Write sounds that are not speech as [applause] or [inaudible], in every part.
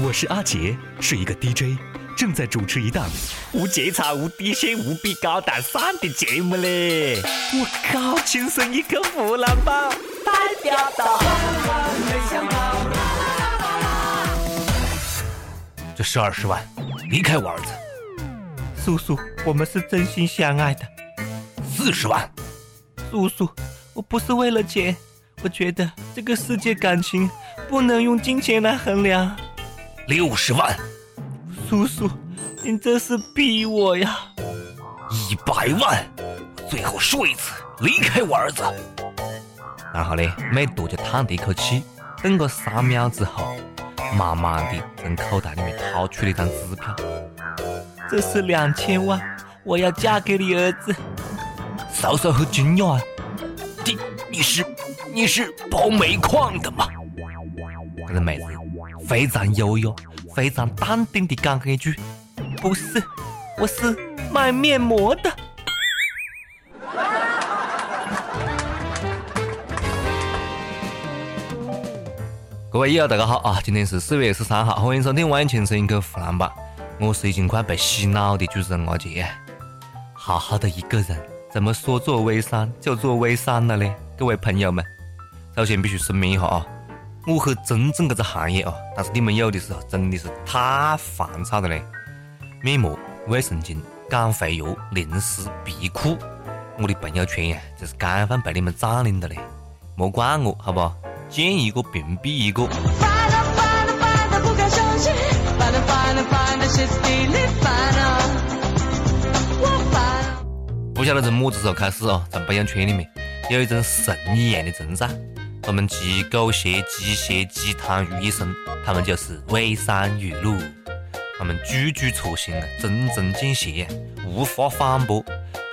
我是阿杰，是一个 DJ，正在主持一档无节操、无底线、无比高大上的节目嘞！我靠，亲生一个湖南宝，代表到。这是二十万，离开我儿子。叔叔，我们是真心相爱的。四十万，叔叔，我不是为了钱，我觉得这个世界感情不能用金钱来衡量。六十万，叔叔，您这是逼我呀！一百万，最后说一次，离开我儿子。然后呢，美杜就叹了一口气，等个三秒之后，慢慢的从口袋里面掏出了一张支票。这是两千万，我要嫁给你儿子。嫂嫂很惊讶啊，你你是你是包煤矿的吗？这个妹子。非常优雅、非常淡定地讲了一句：“不是，我是卖面膜的。”各位友友，大家好啊！今天是四月十三号，欢迎收听《万千声音口湖南版》，我是已经快被洗脑的主持人阿杰。好好的一个人，怎么说做微商就做微商了呢？各位朋友们，首先必须声明一下啊。我很尊重这个行业哦，但是你们有的时候真的是太烦躁了嘞！面膜、卫生巾、减肥药、零食、皮裤，我的朋友圈呀，就是干饭被你们占领了嘞！莫怪我，好不？见一个屏蔽一个。不晓得从么子时候开始哦，在朋友圈里面有一种神一样的存在。我们集狗血、鸡血、鸡汤于一身，他们就是微商语录。他们句句戳心啊，针针见血，无法反驳。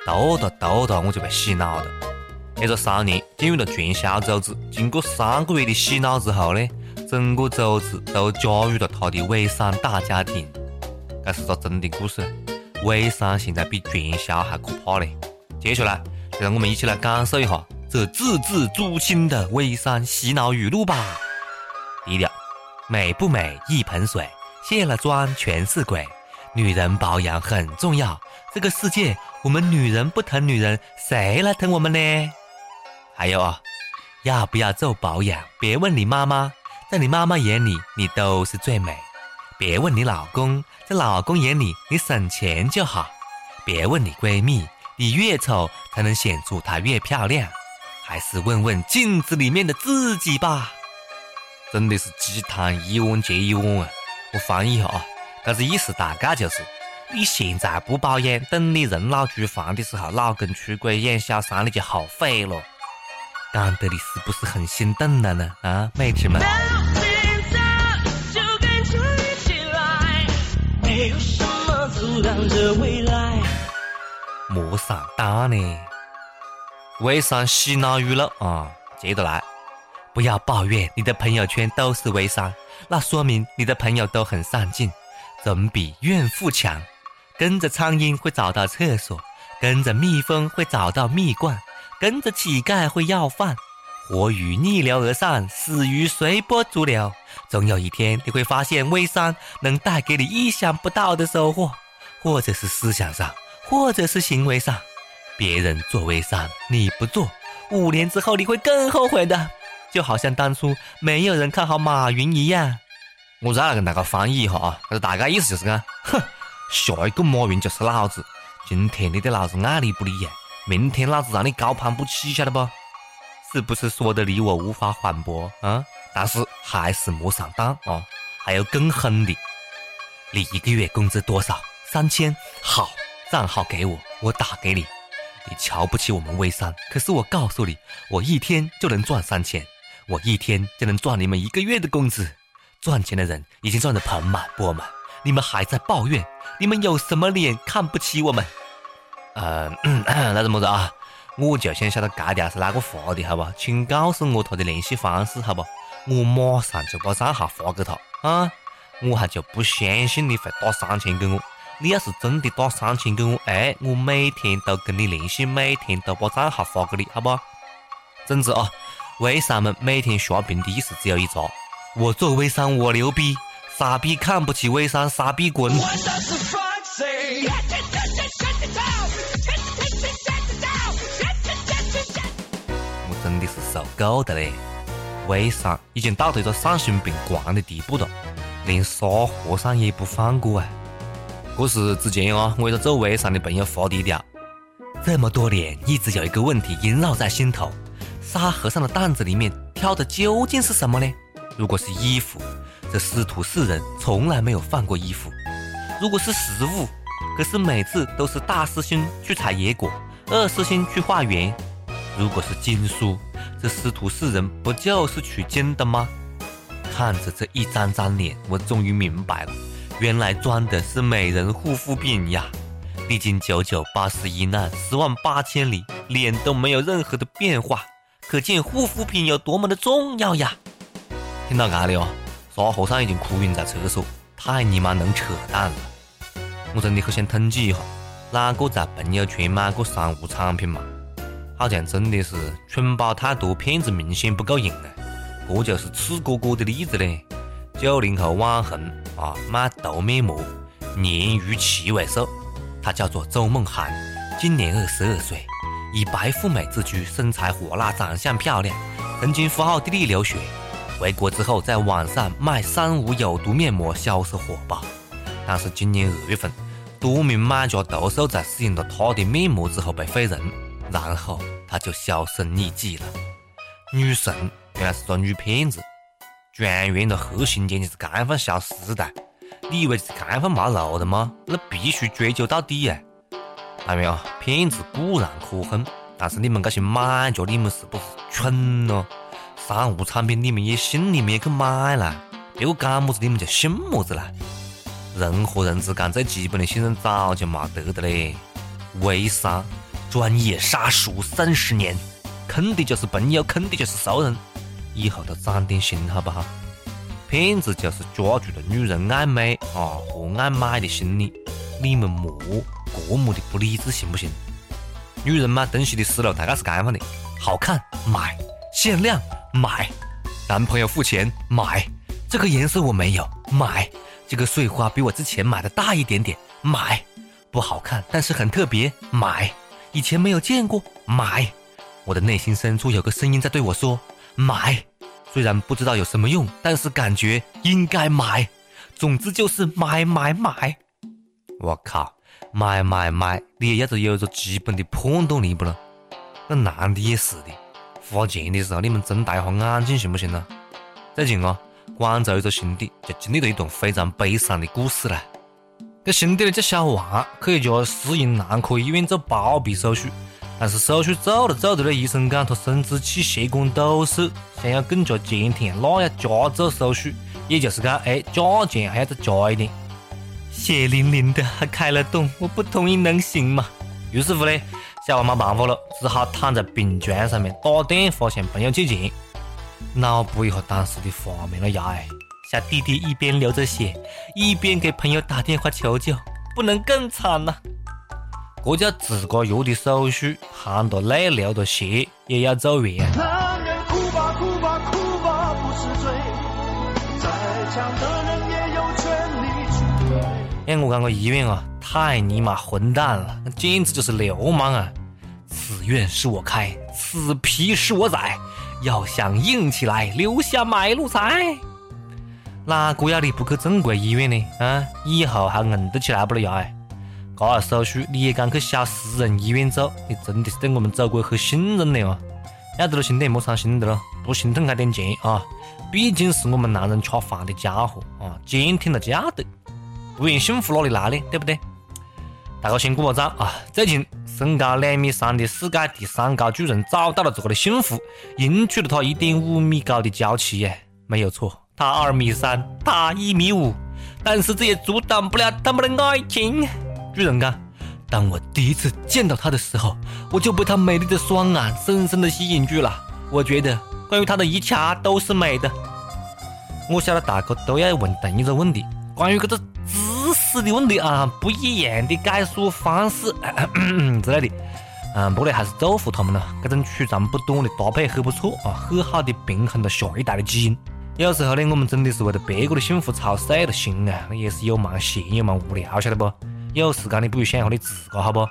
读着读着，我就被洗脑了。那个少年进入了传销组织，经过三个月的洗脑之后呢，整个组织都加入了他的微商大家庭。这是个真的故事，微商现在比传销还可怕嘞。接下来，就让我们一起来感受一下。这字字诛心的微商洗脑语录吧。低调，美不美一盆水，卸了妆全是鬼。女人保养很重要，这个世界我们女人不疼女人，谁来疼我们呢？还有啊，要不要做保养？别问你妈妈，在你妈妈眼里你都是最美。别问你老公，在老公眼里你省钱就好。别问你闺蜜，你越丑才能显出她越漂亮。还是问问镜子里面的自己吧，真的是鸡汤一碗接一碗啊！我翻译一下啊，但是意思大概就是：你现在不保养，等你人老珠黄的时候，老公出轨养小三，你就后悔了。讲得你是不是很心动了呢？啊，妹子们！莫上当呢。微商洗脑语录啊，接着来，不要抱怨你的朋友圈都是微商，那说明你的朋友都很上进，总比怨妇强。跟着苍蝇会找到厕所，跟着蜜蜂会找到蜜罐，跟着乞丐会要饭。活鱼逆流而上，死鱼随波逐流。总有一天你会发现，微商能带给你意想不到的收获，或者是思想上，或者是行为上。别人做微商，你不做，五年之后你会更后悔的，就好像当初没有人看好马云一样。我再来跟大家翻译一下啊，这大概意思就是讲，哼，下一个马云就是老子。今天你对老子爱理不理呀，明天老子让你高攀不起，晓得不？是不是说的你我无法反驳啊？但是还是莫上当啊！还有更狠的，你一个月工资多少？三千。好，账号给我，我打给你。你瞧不起我们微商，可是我告诉你，我一天就能赚三千，我一天就能赚你们一个月的工资。赚钱的人已经赚得盆满钵满，你们还在抱怨，你们有什么脸看不起我们？呃，[coughs] 那是么子啊？我就想晓得这条是哪个发的，好不？请告诉我他的联系方式，好不？我马上就把账号发给他啊！我还就不相信你会打三千给我。你要是真的打三千给我，哎，我每天都跟你联系，每天都把账号发给你，好不？总之啊，微商们每天刷屏的意思只有一个：我做微商我牛逼，傻逼看不起微商，傻逼滚！我真的是受够的嘞！微商已经到了一个丧心病狂的地步了，连杀和尚也不放过啊！这是之前啊，我一个做微商的朋友发的一条。这么多年，一直有一个问题萦绕在心头：沙和尚的担子里面挑的究竟是什么呢？如果是衣服，这师徒四人从来没有放过衣服；如果是食物，可是每次都是大师兄去采野果，二师兄去化缘；如果是经书，这师徒四人不就是取经的吗？看着这一张张脸，我终于明白了。原来装的是美人护肤品呀！历经九九八十一难，十万八千里，脸都没有任何的变化，可见护肤品有多么的重要呀！听到这里哦，沙和尚已经哭晕在厕所，太尼玛能扯淡了！我真的很想统计一下，哪个在朋友圈买过商务产品嘛？好像真的是蠢宝太多，骗子明显不够用啊！这就是赤果果的例子嘞！九零后网红。啊，买头面膜，年逾七位数。他叫做周梦涵，今年二十二岁，以白富美自居，身材火辣，长相漂亮，曾经赴奥地利留学。回国之后，在网上卖三无有毒面膜，销售火爆。但是今年二月份，多名买家投诉，在使用了他的面膜之后被废人，然后他就销声匿迹了。女神原来是个女骗子。全员的核心简直是干饭消失代，你以为是干饭没路的吗？那必须追究到底呀！看到没有？骗子固然可恨，但是你们这些买家，你们是不是蠢咯？三无产品你们也信，你们也去买了，别个讲么子你们就信么子了。人和人之间最基本的信任早就没得的嘞。微商专业杀熟三十年，坑的就是朋友，坑的就是熟人。以后都长点心好不好？骗子就是抓住了女人爱美啊和爱买的心理，你们莫这么的不理智行不行？女人买东西的思路大概是这样的：好看买，限量买，男朋友付钱买，这个颜色我没有买，这个碎花比我之前买的大一点点买，不好看但是很特别买，以前没有见过买。我的内心深处有个声音在对我说。买，虽然不知道有什么用，但是感觉应该买。总之就是买买买。我靠，买买买，你也要着有着基本的判断力不咯？那男的也是的，花钱的时候你们睁大一下眼睛行不行呢？最近啊，广州一个兄弟就经历了一段非常悲伤的故事了。这兄弟呢叫小王，去一家私营男科医院做包皮手术。但是手术做着做着呢，医生讲他生殖器血管堵塞，想要更加坚挺，那要加做手术，也就是讲，哎，价钱还要再加一点。血淋淋的还开了洞，我不同意能行吗？于是乎呢，小王没办法了，只好躺在病床上面打电话向朋友借钱。脑补一下当时的画面了呀，哎，小弟弟一边流着血，一边给朋友打电话求救，不能更惨了。这叫自个儿约的手术，含着泪流着血也要走完。哎，我讲个医院啊，太尼玛混蛋了，那简直就是流氓啊！此院是我开，此皮是我宰，要想硬起来，留下买路财。哪个要你不去正规医院呢？啊，以后还硬得起来不了呀？哎。这手术你也敢去小私人医院做？你真的是对我们祖国很信任的哦！要得了兄弟，莫伤心的了，多心疼他点钱啊！毕竟是我们男人吃饭的家伙啊，坚挺了家的，不然幸福哪里来呢？对不对？大家先鼓个掌啊！最近身高两米三的世界第三高巨人找到了自个的幸福，迎娶了他一点五米高的娇妻耶！没有错，他二米三，他一米五，但是这也阻挡不了他们的爱情。巨人讲：“当我第一次见到她的时候，我就被她美丽的双眼深深的吸引住了。我觉得关于她的一切都是美的。我晓得大家都要问同一个问题，关于这个知识的问题啊，不一样的解说方式 [coughs] 之类的。嗯，不过还是祝福他们了，这种取长补短的搭配很不错啊，很好的平衡了下一代的基因。有时候呢，我们真的是为了别个的幸福操碎了心啊，也是有忙闲有忙无聊，晓得不？有时间你不如想一下你自个好不？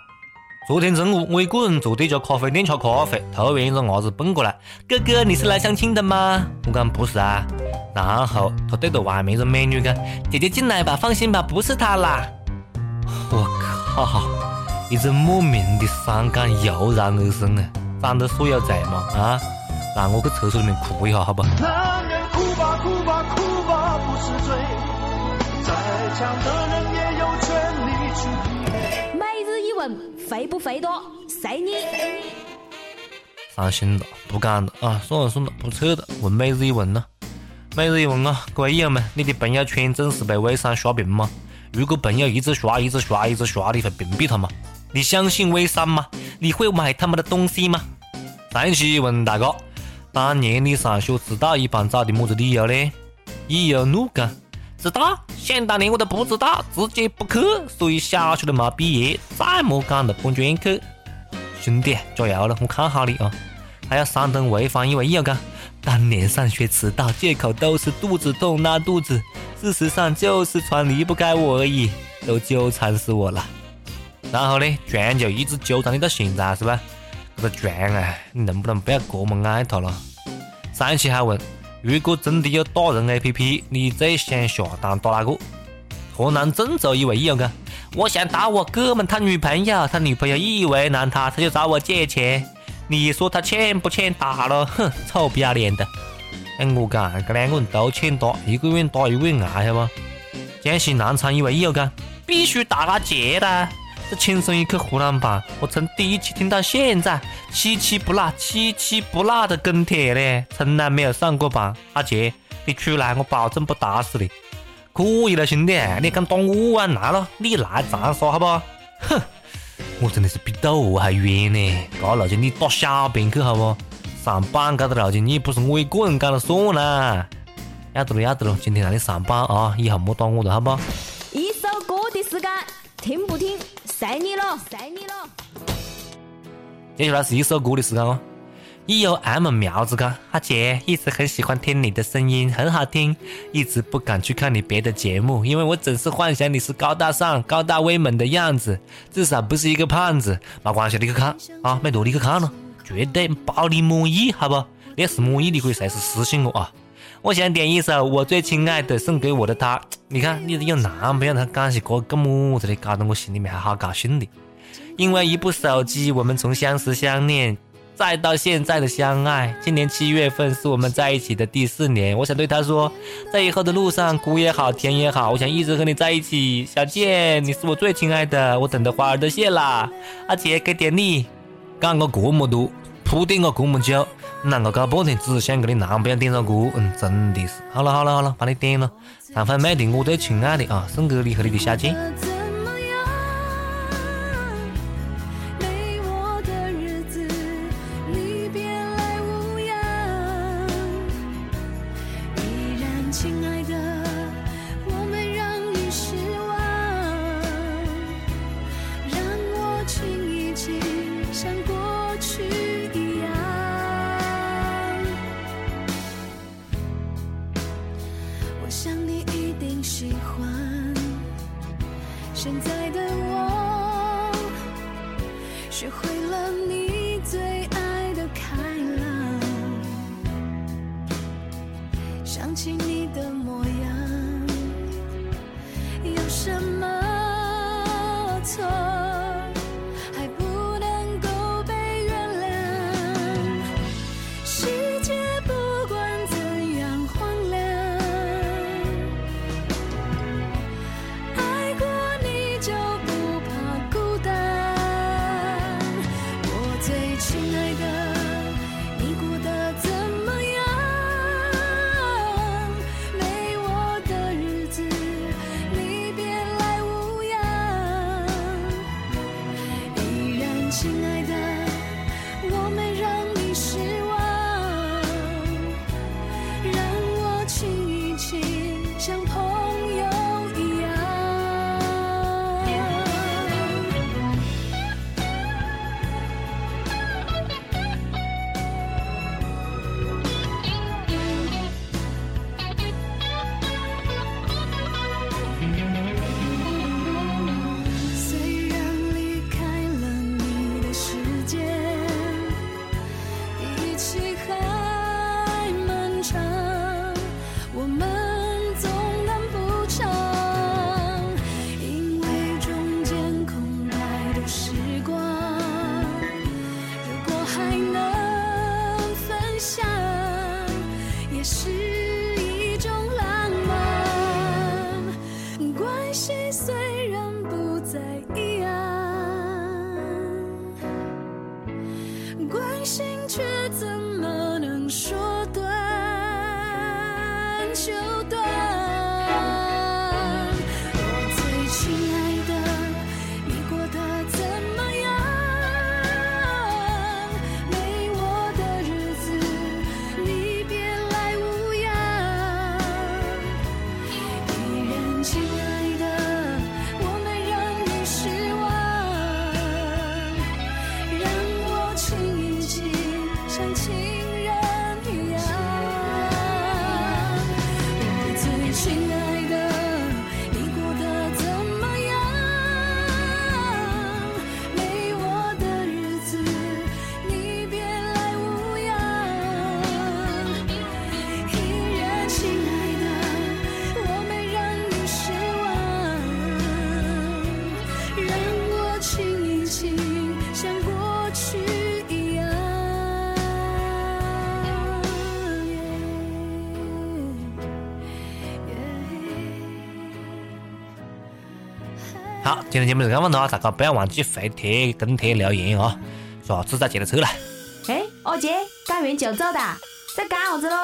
昨天中午，我一个人坐对家咖啡店吃咖啡，突然一个伢子蹦过来：“哥哥，你是来相亲的吗？”我讲不是啊。然后他对着外面一个美女讲：“姐姐进来吧，放心吧，不是他啦。”我靠！一阵莫名的伤感油然而生啊！长得说有才吗？啊！让我去厕所里面哭一下，好不？男人哭吧哭吧哭吧不是罪，再强的人也有权利去。每日一问，肥不肥多？随你。伤心了，不干了啊！算了算了，不扯了，问每日一问呢。每日一问啊，各位友们，你的朋友圈总是被微商刷屏吗？如果朋友一直刷、一直刷、一直刷，你会屏蔽他吗？你相信微商吗？你会买他们的东西吗？上一期问大家。当年你上学迟到一般找的么子理由呢？乙有怒讲：知道，想当年我都不知道，直接不去，所以小学都没毕业，再没赶到本专课。兄弟，加油了，我看好你啊！还要山东潍坊一位友讲：当年上学迟到，借口都是肚子痛拉肚子，事实上就是床离不开我而已，都纠缠死我了。然后呢，砖就一直纠缠你到现在，是吧？这个船啊，你能不能不要这么爱他了？上一期还问，如果真的有打人 A P P，你最想下单打哪个？河南郑州一位友讲，我想打我哥们他女朋友，他女朋友一为难他，他就找我借钱。你说他欠不欠打了？[laughs] 哼，臭不要脸的！哎，我讲，这两个人都欠打，一个愿打，一个愿挨，晓不？江西南昌一位友讲，必须打他结的。这轻松一刻湖南版，我从第一期听到现在，七七不落，七七不落的跟帖嘞，从来没有上过榜。阿杰，你出来，我保证不打死你。可以了，兄弟，你敢打我啊？来了，你来长沙好不？哼，我真的是比斗还冤呢。这路径你打小兵去好不？上榜这个路径你不是我一个人讲了算啦。要得了，要得了，今天让你上榜啊，以后莫打我了，好不？一首歌的时间，听不听？随你了，随你了。接下来是一首歌的时间哦。已有 M 苗子哥，阿杰一直很喜欢听你的声音，很好听，一直不敢去看你别的节目，因为我总是幻想你是高大上、高大威猛的样子，至少不是一个胖子。没关系，你去看啊，没多你去看了，绝对包你满意，好不？你要是满意，你可以随时私信我啊。我想点一首《我最亲爱的》送给我的他。你看，你有男朋友，他讲些歌干么子的，搞得我心里面还好高兴的。因为一部手机，我们从相识相恋，再到现在的相爱。今年七月份是我们在一起的第四年。我想对他说，在以后的路上，苦也好，甜也好，我想一直和你在一起。小健，你是我最亲爱的，我等的花儿都谢了。阿杰给点你，讲个这么多，铺垫个这么久。啷个搞半天，只是想给你男朋友点首歌，嗯，真的是。好了好了好了，帮你点了。长发妹的我最亲爱的啊，送给你和你的小贱。学会好，今天节目就讲问了啊，大家不要忘记回帖跟帖留言哦，下次再接着抽了。哎，二姐，干完就走哒，再干啥子喽？